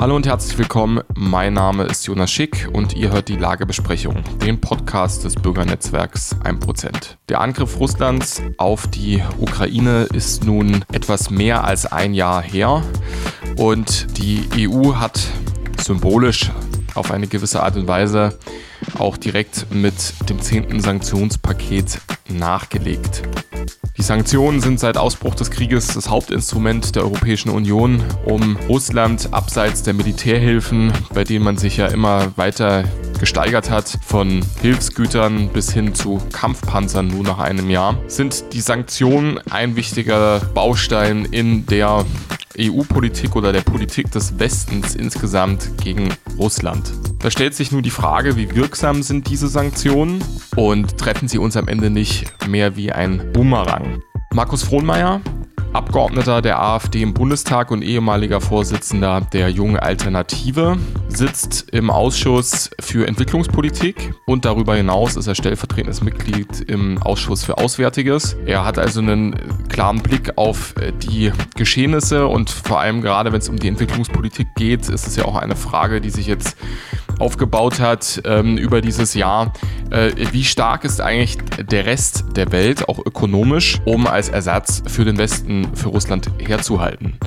Hallo und herzlich willkommen. Mein Name ist Jonas Schick und ihr hört die Lagebesprechung, den Podcast des Bürgernetzwerks 1%. Der Angriff Russlands auf die Ukraine ist nun etwas mehr als ein Jahr her und die EU hat symbolisch auf eine gewisse Art und Weise auch direkt mit dem 10. Sanktionspaket nachgelegt. Die Sanktionen sind seit Ausbruch des Krieges das Hauptinstrument der Europäischen Union, um Russland abseits der Militärhilfen, bei denen man sich ja immer weiter gesteigert hat, von Hilfsgütern bis hin zu Kampfpanzern nur nach einem Jahr, sind die Sanktionen ein wichtiger Baustein in der EU-Politik oder der Politik des Westens insgesamt gegen Russland. Da stellt sich nun die Frage, wie wirksam sind diese Sanktionen und treffen sie uns am Ende nicht mehr wie ein Bumerang. Markus Frohnmeier, Abgeordneter der AfD im Bundestag und ehemaliger Vorsitzender der Jungen Alternative, sitzt im Ausschuss für Entwicklungspolitik und darüber hinaus ist er stellvertretendes Mitglied im Ausschuss für Auswärtiges. Er hat also einen klaren Blick auf die Geschehnisse und vor allem gerade wenn es um die Entwicklungspolitik geht, ist es ja auch eine Frage, die sich jetzt aufgebaut hat ähm, über dieses Jahr. Äh, wie stark ist eigentlich der Rest der Welt, auch ökonomisch, um als Ersatz für den Westen, für Russland herzuhalten?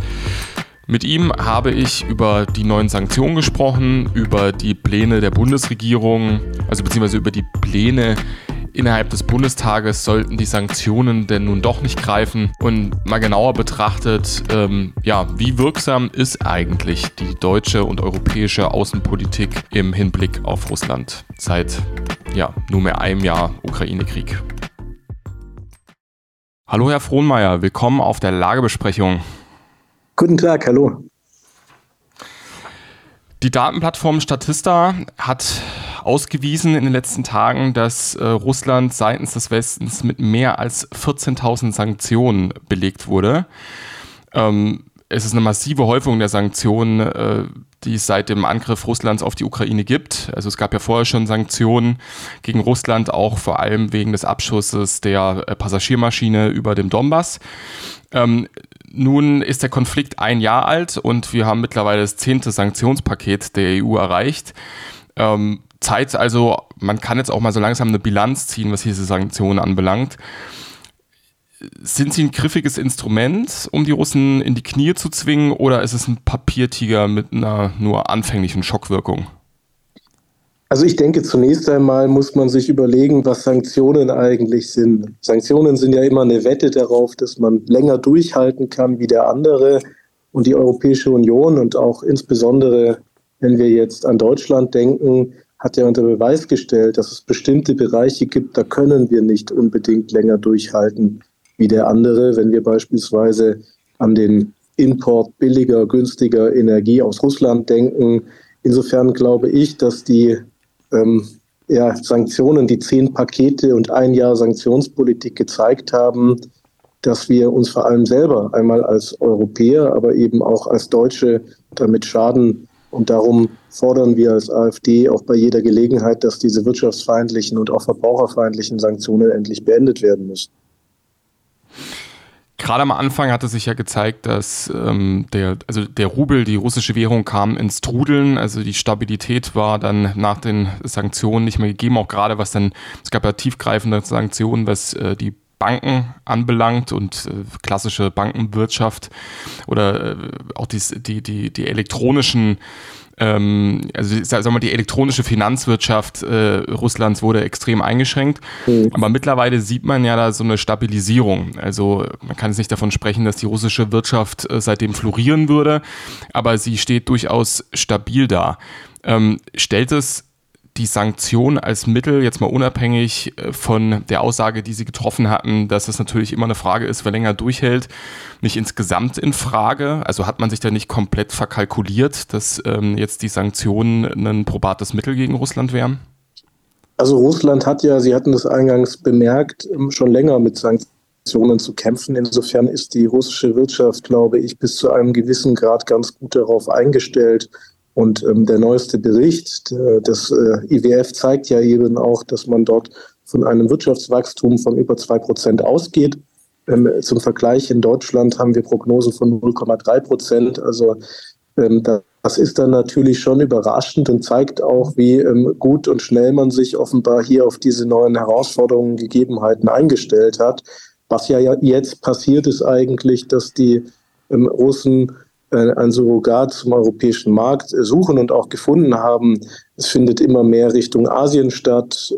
Mit ihm habe ich über die neuen Sanktionen gesprochen, über die Pläne der Bundesregierung, also beziehungsweise über die Pläne innerhalb des Bundestages sollten die Sanktionen denn nun doch nicht greifen und mal genauer betrachtet, ähm, ja, wie wirksam ist eigentlich die deutsche und europäische Außenpolitik im Hinblick auf Russland seit ja, nunmehr einem Jahr Ukraine-Krieg. Hallo Herr Frohnmeier, willkommen auf der Lagebesprechung. Guten Tag, hallo. Die Datenplattform Statista hat ausgewiesen in den letzten Tagen, dass äh, Russland seitens des Westens mit mehr als 14.000 Sanktionen belegt wurde. Ähm, es ist eine massive Häufung der Sanktionen, äh, die es seit dem Angriff Russlands auf die Ukraine gibt. Also es gab ja vorher schon Sanktionen gegen Russland, auch vor allem wegen des Abschusses der äh, Passagiermaschine über dem Donbass. Ähm, nun ist der Konflikt ein Jahr alt und wir haben mittlerweile das zehnte Sanktionspaket der EU erreicht. Ähm, Zeit, also man kann jetzt auch mal so langsam eine Bilanz ziehen, was diese Sanktionen anbelangt. Sind sie ein griffiges Instrument, um die Russen in die Knie zu zwingen, oder ist es ein Papiertiger mit einer nur anfänglichen Schockwirkung? Also ich denke, zunächst einmal muss man sich überlegen, was Sanktionen eigentlich sind. Sanktionen sind ja immer eine Wette darauf, dass man länger durchhalten kann wie der andere. Und die Europäische Union und auch insbesondere, wenn wir jetzt an Deutschland denken, hat ja unter Beweis gestellt, dass es bestimmte Bereiche gibt, da können wir nicht unbedingt länger durchhalten wie der andere, wenn wir beispielsweise an den Import billiger, günstiger Energie aus Russland denken. Insofern glaube ich, dass die ähm, ja, Sanktionen, die zehn Pakete und ein Jahr Sanktionspolitik gezeigt haben, dass wir uns vor allem selber einmal als Europäer, aber eben auch als Deutsche damit schaden, und darum fordern wir als AfD auch bei jeder Gelegenheit, dass diese wirtschaftsfeindlichen und auch verbraucherfeindlichen Sanktionen endlich beendet werden müssen. Gerade am Anfang hatte sich ja gezeigt, dass ähm, der, also der Rubel, die russische Währung, kam ins Trudeln. Also die Stabilität war dann nach den Sanktionen nicht mehr gegeben. Auch gerade was dann, es gab ja tiefgreifende Sanktionen, was äh, die Banken anbelangt und äh, klassische Bankenwirtschaft oder äh, auch die, die, die, die elektronischen ähm, also sagen wir mal, die elektronische Finanzwirtschaft äh, Russlands wurde extrem eingeschränkt. Mhm. Aber mittlerweile sieht man ja da so eine Stabilisierung. Also man kann jetzt nicht davon sprechen, dass die russische Wirtschaft äh, seitdem florieren würde, aber sie steht durchaus stabil da. Ähm, stellt es die Sanktion als Mittel, jetzt mal unabhängig äh, von der Aussage, die Sie getroffen hatten, dass es natürlich immer eine Frage ist, wer länger durchhält, nicht insgesamt in Frage? Also hat man sich da nicht komplett verkalkuliert, dass ähm, jetzt die Sanktionen ein probates Mittel gegen Russland wären? Also Russland hat ja, Sie hatten das eingangs bemerkt, ähm, schon länger mit Sanktionen zu kämpfen. Insofern ist die russische Wirtschaft, glaube ich, bis zu einem gewissen Grad ganz gut darauf eingestellt, und ähm, der neueste Bericht der, des äh, IWF zeigt ja eben auch, dass man dort von einem Wirtschaftswachstum von über zwei Prozent ausgeht. Ähm, zum Vergleich in Deutschland haben wir Prognosen von 0,3 Prozent. Also ähm, das ist dann natürlich schon überraschend und zeigt auch, wie ähm, gut und schnell man sich offenbar hier auf diese neuen Herausforderungen, Gegebenheiten eingestellt hat. Was ja jetzt passiert ist eigentlich, dass die ähm, Russen äh, ein Surrogat zum europäischen Markt suchen und auch gefunden haben. Es findet immer mehr Richtung Asien statt.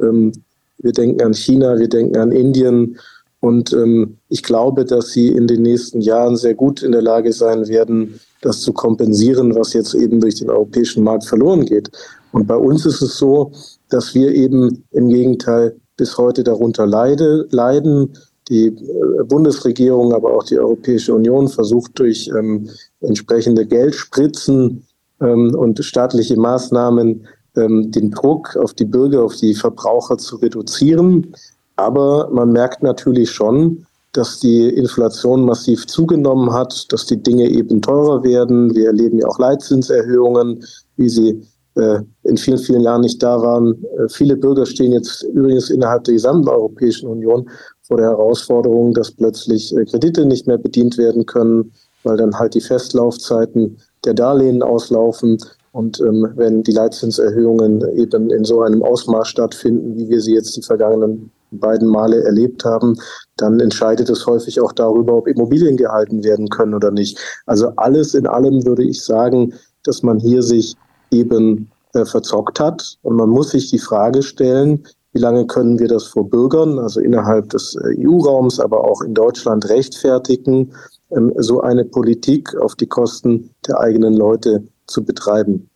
Wir denken an China, wir denken an Indien. Und ähm, ich glaube, dass sie in den nächsten Jahren sehr gut in der Lage sein werden, das zu kompensieren, was jetzt eben durch den europäischen Markt verloren geht. Und bei uns ist es so, dass wir eben im Gegenteil bis heute darunter leide, leiden. Die äh, Bundesregierung, aber auch die Europäische Union versucht durch ähm, entsprechende Geldspritzen ähm, und staatliche Maßnahmen ähm, den Druck auf die Bürger, auf die Verbraucher zu reduzieren. Aber man merkt natürlich schon, dass die Inflation massiv zugenommen hat, dass die Dinge eben teurer werden. Wir erleben ja auch Leitzinserhöhungen, wie sie äh, in vielen, vielen Jahren nicht da waren. Äh, viele Bürger stehen jetzt übrigens innerhalb der gesamten Europäischen Union vor der Herausforderung, dass plötzlich äh, Kredite nicht mehr bedient werden können, weil dann halt die Festlaufzeiten der Darlehen auslaufen. Und ähm, wenn die Leitzinserhöhungen eben in so einem Ausmaß stattfinden, wie wir sie jetzt die vergangenen beiden Male erlebt haben, dann entscheidet es häufig auch darüber, ob Immobilien gehalten werden können oder nicht. Also alles in allem würde ich sagen, dass man hier sich eben äh, verzockt hat. Und man muss sich die Frage stellen, wie lange können wir das vor Bürgern, also innerhalb des äh, EU-Raums, aber auch in Deutschland rechtfertigen, ähm, so eine Politik auf die Kosten der eigenen Leute zu betreiben.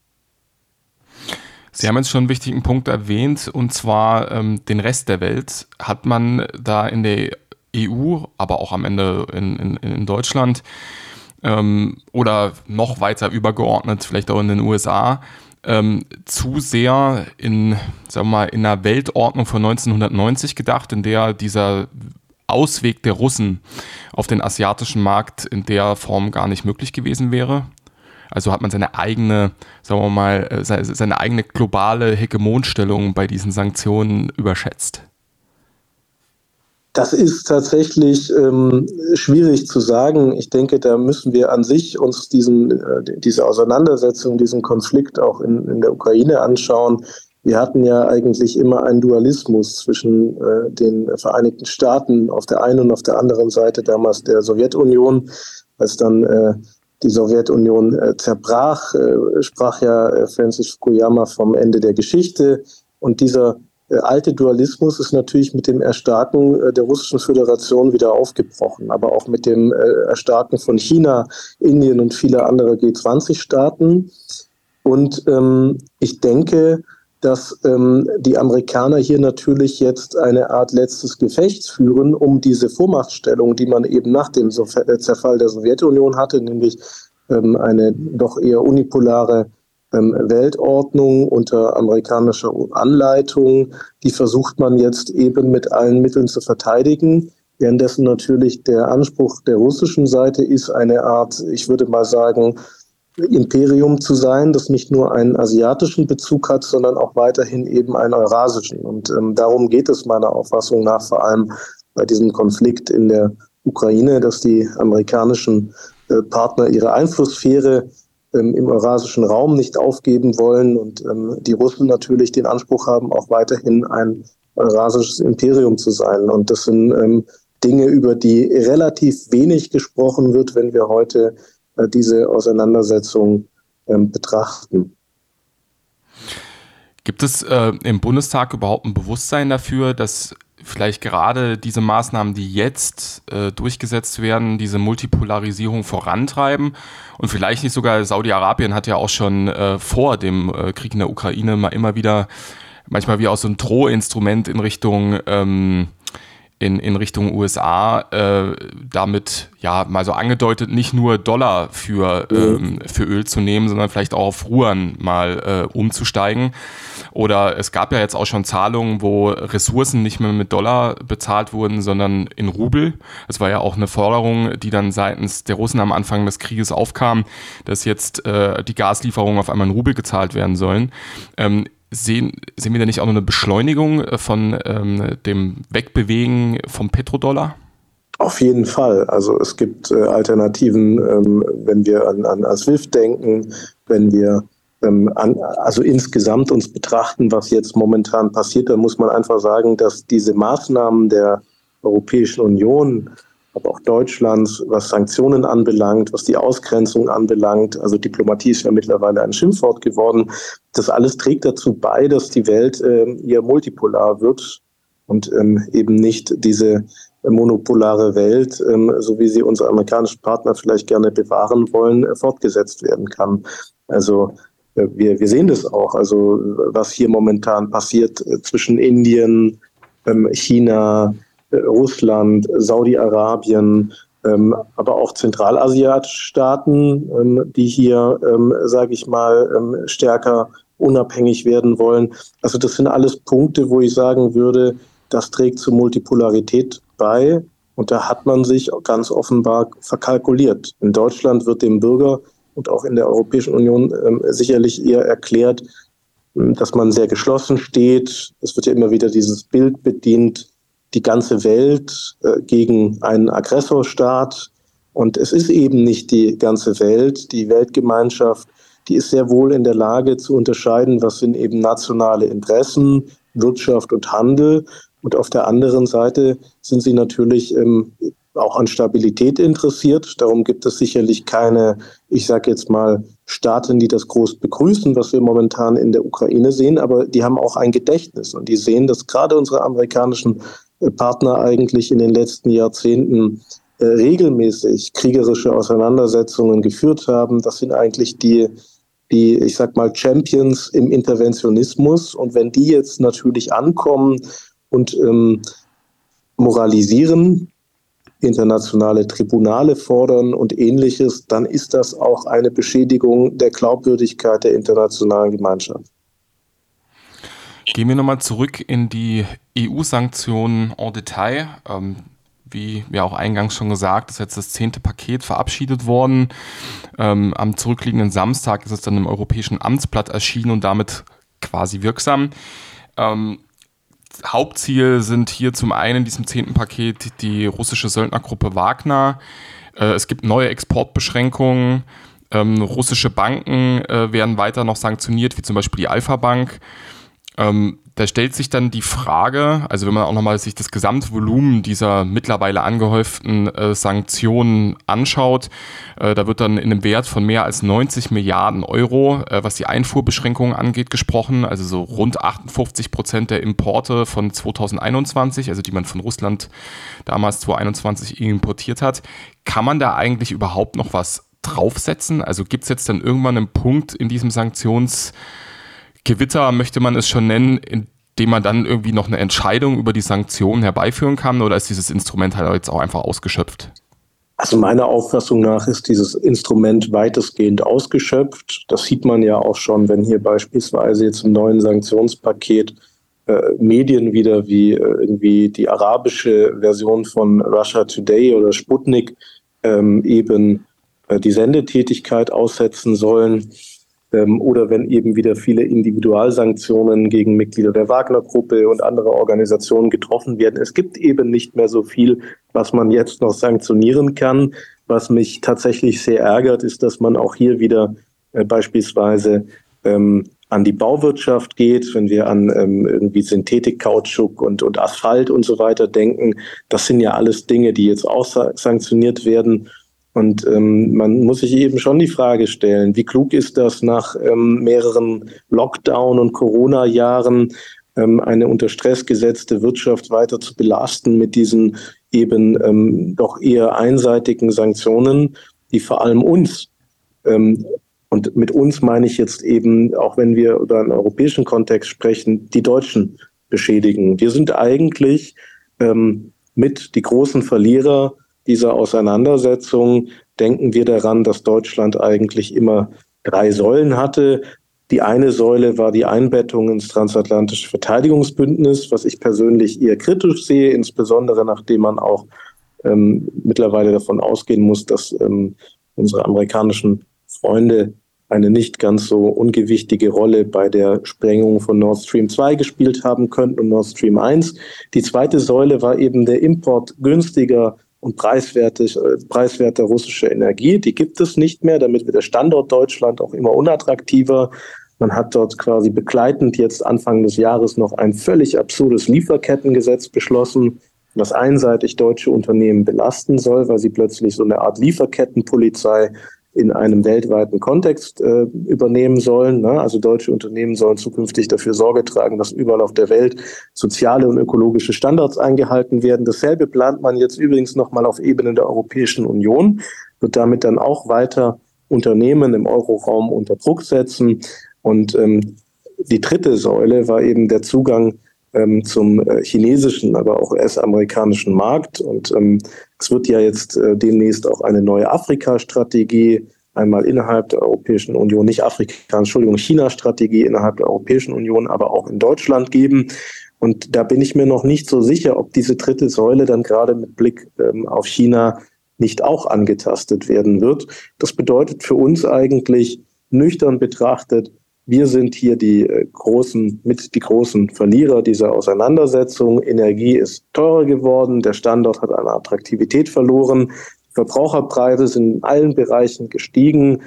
Sie haben jetzt schon einen wichtigen Punkt erwähnt, und zwar ähm, den Rest der Welt. Hat man da in der EU, aber auch am Ende in, in, in Deutschland ähm, oder noch weiter übergeordnet, vielleicht auch in den USA, ähm, zu sehr in, sagen wir mal, in einer Weltordnung von 1990 gedacht, in der dieser Ausweg der Russen auf den asiatischen Markt in der Form gar nicht möglich gewesen wäre. Also hat man seine eigene, sagen wir mal, äh, seine eigene globale Hegemonstellung bei diesen Sanktionen überschätzt? Das ist tatsächlich ähm, schwierig zu sagen. Ich denke, da müssen wir an sich uns diesen, äh, diese Auseinandersetzung, diesen Konflikt auch in, in der Ukraine anschauen. Wir hatten ja eigentlich immer einen Dualismus zwischen äh, den Vereinigten Staaten auf der einen und auf der anderen Seite, damals der Sowjetunion, als dann äh, die Sowjetunion äh, zerbrach, äh, sprach ja äh, Francis Fukuyama vom Ende der Geschichte. Und dieser alte Dualismus ist natürlich mit dem Erstarken äh, der Russischen Föderation wieder aufgebrochen, aber auch mit dem äh, Erstarken von China, Indien und vieler anderer G20-Staaten. Und ähm, ich denke, dass ähm, die Amerikaner hier natürlich jetzt eine Art letztes Gefecht führen, um diese Vormachtstellung, die man eben nach dem äh, Zerfall der Sowjetunion hatte, nämlich ähm, eine doch eher unipolare ähm, Weltordnung unter amerikanischer Anleitung, die versucht man jetzt eben mit allen Mitteln zu verteidigen. Währenddessen natürlich der Anspruch der russischen Seite ist eine Art, ich würde mal sagen, Imperium zu sein, das nicht nur einen asiatischen Bezug hat, sondern auch weiterhin eben einen eurasischen. Und ähm, darum geht es meiner Auffassung nach vor allem bei diesem Konflikt in der Ukraine, dass die amerikanischen äh, Partner ihre Einflusssphäre ähm, im eurasischen Raum nicht aufgeben wollen und ähm, die Russen natürlich den Anspruch haben, auch weiterhin ein eurasisches Imperium zu sein. Und das sind ähm, Dinge, über die relativ wenig gesprochen wird, wenn wir heute äh, diese Auseinandersetzung ähm, betrachten. Gibt es äh, im Bundestag überhaupt ein Bewusstsein dafür, dass vielleicht gerade diese Maßnahmen, die jetzt äh, durchgesetzt werden, diese Multipolarisierung vorantreiben. Und vielleicht nicht sogar Saudi-Arabien hat ja auch schon äh, vor dem äh, Krieg in der Ukraine mal immer wieder manchmal wie auch so ein Drohinstrument in Richtung ähm, in, in Richtung USA äh, damit ja mal so angedeutet, nicht nur Dollar für, ähm, für Öl zu nehmen, sondern vielleicht auch auf Ruhren mal äh, umzusteigen. Oder es gab ja jetzt auch schon Zahlungen, wo Ressourcen nicht mehr mit Dollar bezahlt wurden, sondern in Rubel. Das war ja auch eine Forderung, die dann seitens der Russen am Anfang des Krieges aufkam, dass jetzt äh, die Gaslieferungen auf einmal in Rubel gezahlt werden sollen. Ähm, sehen, sehen wir da nicht auch noch eine Beschleunigung äh, von ähm, dem Wegbewegen vom Petrodollar? Auf jeden Fall. Also es gibt äh, Alternativen, ähm, wenn wir an, an, SWIFT denken, wenn wir ähm, an, also insgesamt uns betrachten, was jetzt momentan passiert, dann muss man einfach sagen, dass diese Maßnahmen der Europäischen Union, aber auch Deutschlands, was Sanktionen anbelangt, was die Ausgrenzung anbelangt, also Diplomatie ist ja mittlerweile ein Schimpfwort geworden, das alles trägt dazu bei, dass die Welt äh, eher multipolar wird und ähm, eben nicht diese monopolare Welt, ähm, so wie sie unsere amerikanischen Partner vielleicht gerne bewahren wollen, äh, fortgesetzt werden kann. Also äh, wir, wir sehen das auch, also was hier momentan passiert äh, zwischen Indien, ähm, China, Russland, Saudi-Arabien, ähm, aber auch zentralasiatische Staaten, die hier, sage ich mal, stärker unabhängig werden wollen. Also das sind alles Punkte, wo ich sagen würde, das trägt zur Multipolarität bei. Und da hat man sich ganz offenbar verkalkuliert. In Deutschland wird dem Bürger und auch in der Europäischen Union ähm, sicherlich eher erklärt, ähm, dass man sehr geschlossen steht. Es wird ja immer wieder dieses Bild bedient, die ganze Welt äh, gegen einen Aggressorstaat. Und es ist eben nicht die ganze Welt. Die Weltgemeinschaft, die ist sehr wohl in der Lage zu unterscheiden, was sind eben nationale Interessen, Wirtschaft und Handel und auf der anderen Seite sind sie natürlich ähm, auch an Stabilität interessiert. Darum gibt es sicherlich keine, ich sage jetzt mal, Staaten, die das groß begrüßen, was wir momentan in der Ukraine sehen, aber die haben auch ein Gedächtnis und die sehen, dass gerade unsere amerikanischen Partner eigentlich in den letzten Jahrzehnten äh, regelmäßig kriegerische Auseinandersetzungen geführt haben. Das sind eigentlich die, die, ich sag mal, Champions im Interventionismus. Und wenn die jetzt natürlich ankommen und ähm, moralisieren, internationale Tribunale fordern und ähnliches, dann ist das auch eine Beschädigung der Glaubwürdigkeit der internationalen Gemeinschaft. Gehen wir nochmal zurück in die EU-Sanktionen en Detail. Ähm, wie ja auch eingangs schon gesagt, ist jetzt das zehnte Paket verabschiedet worden. Ähm, am zurückliegenden Samstag ist es dann im Europäischen Amtsblatt erschienen und damit quasi wirksam. Ähm, Hauptziel sind hier zum einen in diesem zehnten Paket die russische Söldnergruppe Wagner. Äh, es gibt neue Exportbeschränkungen. Ähm, russische Banken äh, werden weiter noch sanktioniert, wie zum Beispiel die Alpha Bank. Ähm, da stellt sich dann die Frage, also wenn man auch nochmal sich das Gesamtvolumen dieser mittlerweile angehäuften äh, Sanktionen anschaut, äh, da wird dann in einem Wert von mehr als 90 Milliarden Euro, äh, was die Einfuhrbeschränkungen angeht, gesprochen, also so rund 58 Prozent der Importe von 2021, also die man von Russland damals 2021 importiert hat. Kann man da eigentlich überhaupt noch was draufsetzen? Also gibt es jetzt dann irgendwann einen Punkt in diesem Sanktions- Gewitter möchte man es schon nennen, indem man dann irgendwie noch eine Entscheidung über die Sanktionen herbeiführen kann oder ist dieses Instrument halt jetzt auch einfach ausgeschöpft? Also meiner Auffassung nach ist dieses Instrument weitestgehend ausgeschöpft. Das sieht man ja auch schon, wenn hier beispielsweise jetzt im neuen Sanktionspaket äh, Medien wieder wie äh, irgendwie die arabische Version von Russia Today oder Sputnik ähm, eben äh, die Sendetätigkeit aussetzen sollen ähm, oder wenn eben wieder viele Individualsanktionen gegen Mitglieder der Wagner-Gruppe und andere Organisationen getroffen werden. Es gibt eben nicht mehr so viel, was man jetzt noch sanktionieren kann. Was mich tatsächlich sehr ärgert, ist, dass man auch hier wieder äh, beispielsweise ähm, an die Bauwirtschaft geht, wenn wir an ähm, irgendwie Synthetikkautschuk und, und Asphalt und so weiter denken. Das sind ja alles Dinge, die jetzt auch sanktioniert werden. Und ähm, man muss sich eben schon die Frage stellen, wie klug ist das nach ähm, mehreren Lockdown- und Corona-Jahren, ähm, eine unter Stress gesetzte Wirtschaft weiter zu belasten mit diesen eben ähm, doch eher einseitigen Sanktionen, die vor allem uns, ähm, und mit uns meine ich jetzt eben, auch wenn wir über einen europäischen Kontext sprechen, die Deutschen beschädigen. Wir sind eigentlich ähm, mit die großen Verlierer dieser Auseinandersetzung denken wir daran, dass Deutschland eigentlich immer drei Säulen hatte. Die eine Säule war die Einbettung ins transatlantische Verteidigungsbündnis, was ich persönlich eher kritisch sehe, insbesondere nachdem man auch ähm, mittlerweile davon ausgehen muss, dass ähm, unsere amerikanischen Freunde eine nicht ganz so ungewichtige Rolle bei der Sprengung von Nord Stream 2 gespielt haben könnten und Nord Stream 1. Die zweite Säule war eben der Import günstiger und preiswerte, preiswerte russische Energie. Die gibt es nicht mehr. Damit wird der Standort Deutschland auch immer unattraktiver. Man hat dort quasi begleitend jetzt Anfang des Jahres noch ein völlig absurdes Lieferkettengesetz beschlossen, was einseitig deutsche Unternehmen belasten soll, weil sie plötzlich so eine Art Lieferkettenpolizei in einem weltweiten Kontext äh, übernehmen sollen. Ne? Also deutsche Unternehmen sollen zukünftig dafür Sorge tragen, dass überall auf der Welt soziale und ökologische Standards eingehalten werden. Dasselbe plant man jetzt übrigens nochmal auf Ebene der Europäischen Union, wird damit dann auch weiter Unternehmen im Euroraum unter Druck setzen. Und ähm, die dritte Säule war eben der Zugang ähm, zum äh, chinesischen, aber auch US-amerikanischen Markt. Und ähm, es wird ja jetzt äh, demnächst auch eine neue Afrika-Strategie, einmal innerhalb der Europäischen Union, nicht Afrika, Entschuldigung, China-Strategie innerhalb der Europäischen Union, aber auch in Deutschland geben. Und da bin ich mir noch nicht so sicher, ob diese dritte Säule dann gerade mit Blick ähm, auf China nicht auch angetastet werden wird. Das bedeutet für uns eigentlich nüchtern betrachtet, wir sind hier die äh, großen, mit die großen Verlierer dieser Auseinandersetzung. Energie ist teurer geworden, der Standort hat an Attraktivität verloren, Verbraucherpreise sind in allen Bereichen gestiegen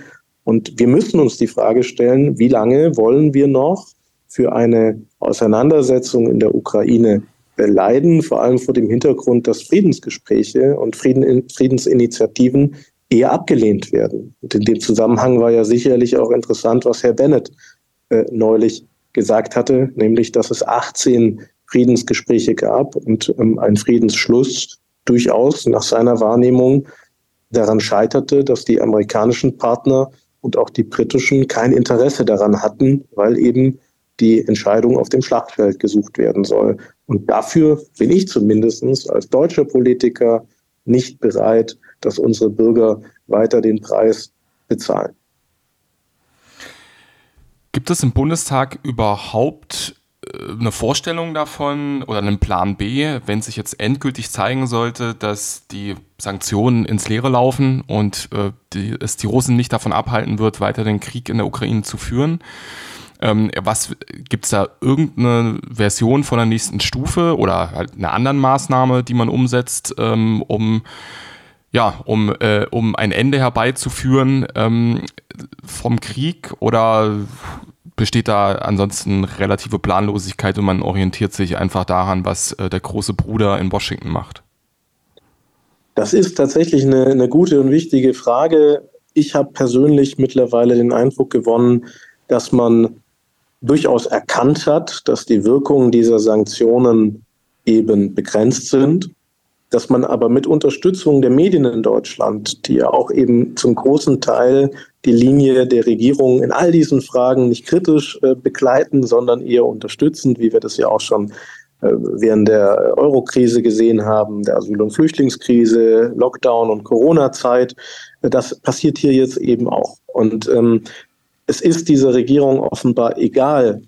und wir müssen uns die Frage stellen, wie lange wollen wir noch für eine Auseinandersetzung in der Ukraine leiden, vor allem vor dem Hintergrund, dass Friedensgespräche und Frieden, Friedensinitiativen eher abgelehnt werden. Und in dem Zusammenhang war ja sicherlich auch interessant, was Herr Bennett äh, neulich gesagt hatte, nämlich, dass es 18 Friedensgespräche gab und ähm, ein Friedensschluss durchaus nach seiner Wahrnehmung daran scheiterte, dass die amerikanischen Partner und auch die britischen kein Interesse daran hatten, weil eben die Entscheidung auf dem Schlachtfeld gesucht werden soll. Und dafür bin ich zumindest als deutscher Politiker nicht bereit, dass unsere Bürger weiter den Preis bezahlen. Gibt es im Bundestag überhaupt äh, eine Vorstellung davon oder einen Plan B, wenn sich jetzt endgültig zeigen sollte, dass die Sanktionen ins Leere laufen und äh, die, es die Russen nicht davon abhalten wird, weiter den Krieg in der Ukraine zu führen? Ähm, was gibt es da irgendeine Version von der nächsten Stufe oder halt einer anderen Maßnahme, die man umsetzt, ähm, um ja, um, äh, um ein Ende herbeizuführen ähm, vom Krieg oder besteht da ansonsten relative Planlosigkeit und man orientiert sich einfach daran, was äh, der große Bruder in Washington macht? Das ist tatsächlich eine, eine gute und wichtige Frage. Ich habe persönlich mittlerweile den Eindruck gewonnen, dass man durchaus erkannt hat, dass die Wirkungen dieser Sanktionen eben begrenzt sind dass man aber mit Unterstützung der Medien in Deutschland, die ja auch eben zum großen Teil die Linie der Regierung in all diesen Fragen nicht kritisch äh, begleiten, sondern eher unterstützend, wie wir das ja auch schon äh, während der Euro-Krise gesehen haben, der Asyl- und Flüchtlingskrise, Lockdown und Corona-Zeit. Äh, das passiert hier jetzt eben auch. Und ähm, es ist dieser Regierung offenbar egal,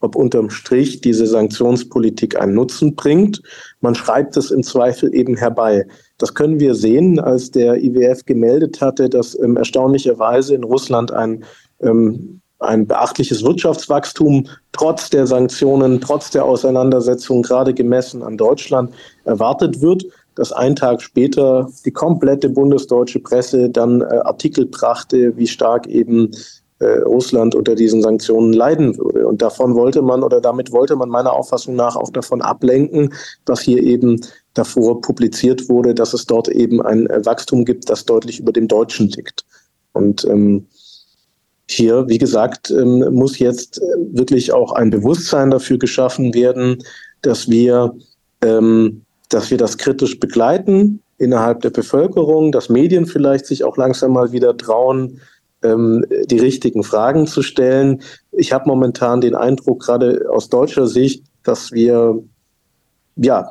ob unterm Strich diese Sanktionspolitik einen Nutzen bringt. Man schreibt es im Zweifel eben herbei. Das können wir sehen, als der IWF gemeldet hatte, dass ähm, erstaunlicherweise in Russland ein, ähm, ein beachtliches Wirtschaftswachstum trotz der Sanktionen, trotz der Auseinandersetzung, gerade gemessen an Deutschland, erwartet wird dass ein Tag später die komplette bundesdeutsche Presse dann äh, Artikel brachte, wie stark eben äh, Russland unter diesen Sanktionen leiden würde. Und davon wollte man oder damit wollte man meiner Auffassung nach auch davon ablenken, was hier eben davor publiziert wurde, dass es dort eben ein äh, Wachstum gibt, das deutlich über dem Deutschen liegt. Und ähm, hier, wie gesagt, ähm, muss jetzt äh, wirklich auch ein Bewusstsein dafür geschaffen werden, dass wir, ähm, dass wir das kritisch begleiten innerhalb der Bevölkerung, dass Medien vielleicht sich auch langsam mal wieder trauen, ähm, die richtigen Fragen zu stellen. Ich habe momentan den Eindruck, gerade aus deutscher Sicht, dass wir ja,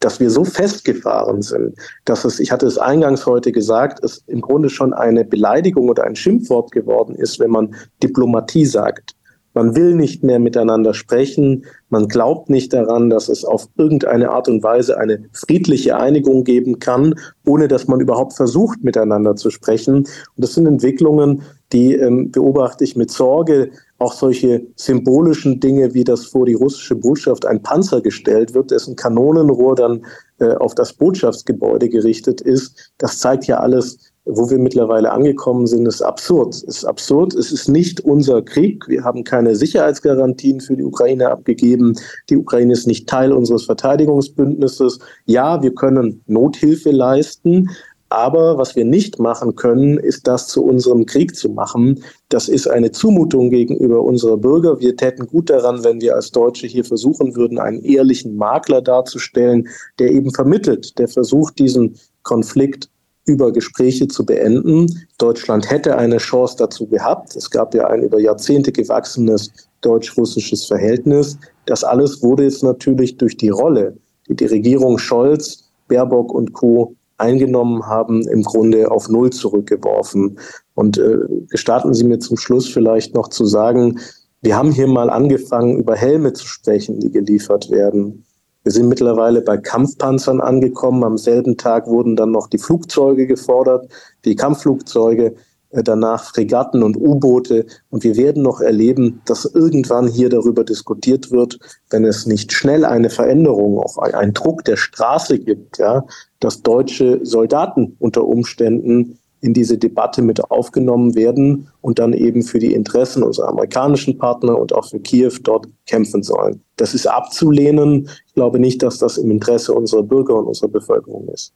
dass wir so festgefahren sind, dass es, ich hatte es eingangs heute gesagt, es im Grunde schon eine Beleidigung oder ein Schimpfwort geworden ist, wenn man Diplomatie sagt. Man will nicht mehr miteinander sprechen. Man glaubt nicht daran, dass es auf irgendeine Art und Weise eine friedliche Einigung geben kann, ohne dass man überhaupt versucht, miteinander zu sprechen. Und das sind Entwicklungen, die ähm, beobachte ich mit Sorge. Auch solche symbolischen Dinge, wie das vor die russische Botschaft ein Panzer gestellt wird, dessen Kanonenrohr dann äh, auf das Botschaftsgebäude gerichtet ist. Das zeigt ja alles, wo wir mittlerweile angekommen sind, ist absurd. Es ist absurd. Es ist nicht unser Krieg. Wir haben keine Sicherheitsgarantien für die Ukraine abgegeben. Die Ukraine ist nicht Teil unseres Verteidigungsbündnisses. Ja, wir können Nothilfe leisten. Aber was wir nicht machen können, ist das zu unserem Krieg zu machen. Das ist eine Zumutung gegenüber unserer Bürger. Wir täten gut daran, wenn wir als Deutsche hier versuchen würden, einen ehrlichen Makler darzustellen, der eben vermittelt, der versucht, diesen Konflikt über Gespräche zu beenden. Deutschland hätte eine Chance dazu gehabt. Es gab ja ein über Jahrzehnte gewachsenes deutsch-russisches Verhältnis. Das alles wurde jetzt natürlich durch die Rolle, die die Regierung Scholz, Baerbock und Co eingenommen haben, im Grunde auf Null zurückgeworfen. Und äh, gestatten Sie mir zum Schluss vielleicht noch zu sagen, wir haben hier mal angefangen, über Helme zu sprechen, die geliefert werden. Wir sind mittlerweile bei Kampfpanzern angekommen. Am selben Tag wurden dann noch die Flugzeuge gefordert, die Kampfflugzeuge, äh, danach Fregatten und U-Boote. Und wir werden noch erleben, dass irgendwann hier darüber diskutiert wird, wenn es nicht schnell eine Veränderung, auch einen Druck der Straße gibt, ja, dass deutsche Soldaten unter Umständen in diese Debatte mit aufgenommen werden und dann eben für die Interessen unserer amerikanischen Partner und auch für Kiew dort kämpfen sollen. Das ist abzulehnen. Ich glaube nicht, dass das im Interesse unserer Bürger und unserer Bevölkerung ist.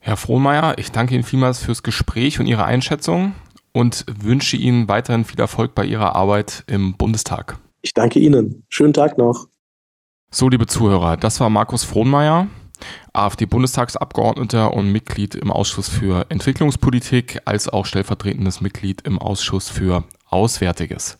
Herr Frohnmeier, ich danke Ihnen vielmals fürs Gespräch und Ihre Einschätzung und wünsche Ihnen weiterhin viel Erfolg bei Ihrer Arbeit im Bundestag. Ich danke Ihnen. Schönen Tag noch. So, liebe Zuhörer, das war Markus Frohnmeier. AfD-Bundestagsabgeordneter und Mitglied im Ausschuss für Entwicklungspolitik, als auch stellvertretendes Mitglied im Ausschuss für Auswärtiges.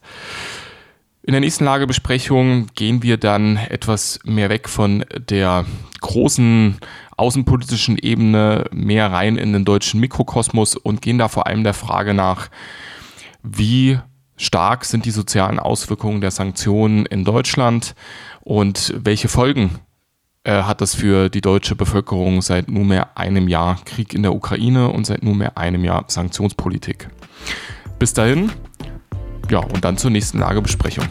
In der nächsten Lagebesprechung gehen wir dann etwas mehr weg von der großen außenpolitischen Ebene, mehr rein in den deutschen Mikrokosmos und gehen da vor allem der Frage nach, wie stark sind die sozialen Auswirkungen der Sanktionen in Deutschland und welche Folgen äh, hat das für die deutsche Bevölkerung seit nunmehr einem Jahr Krieg in der Ukraine und seit nunmehr einem Jahr Sanktionspolitik. Bis dahin, ja, und dann zur nächsten Lagebesprechung.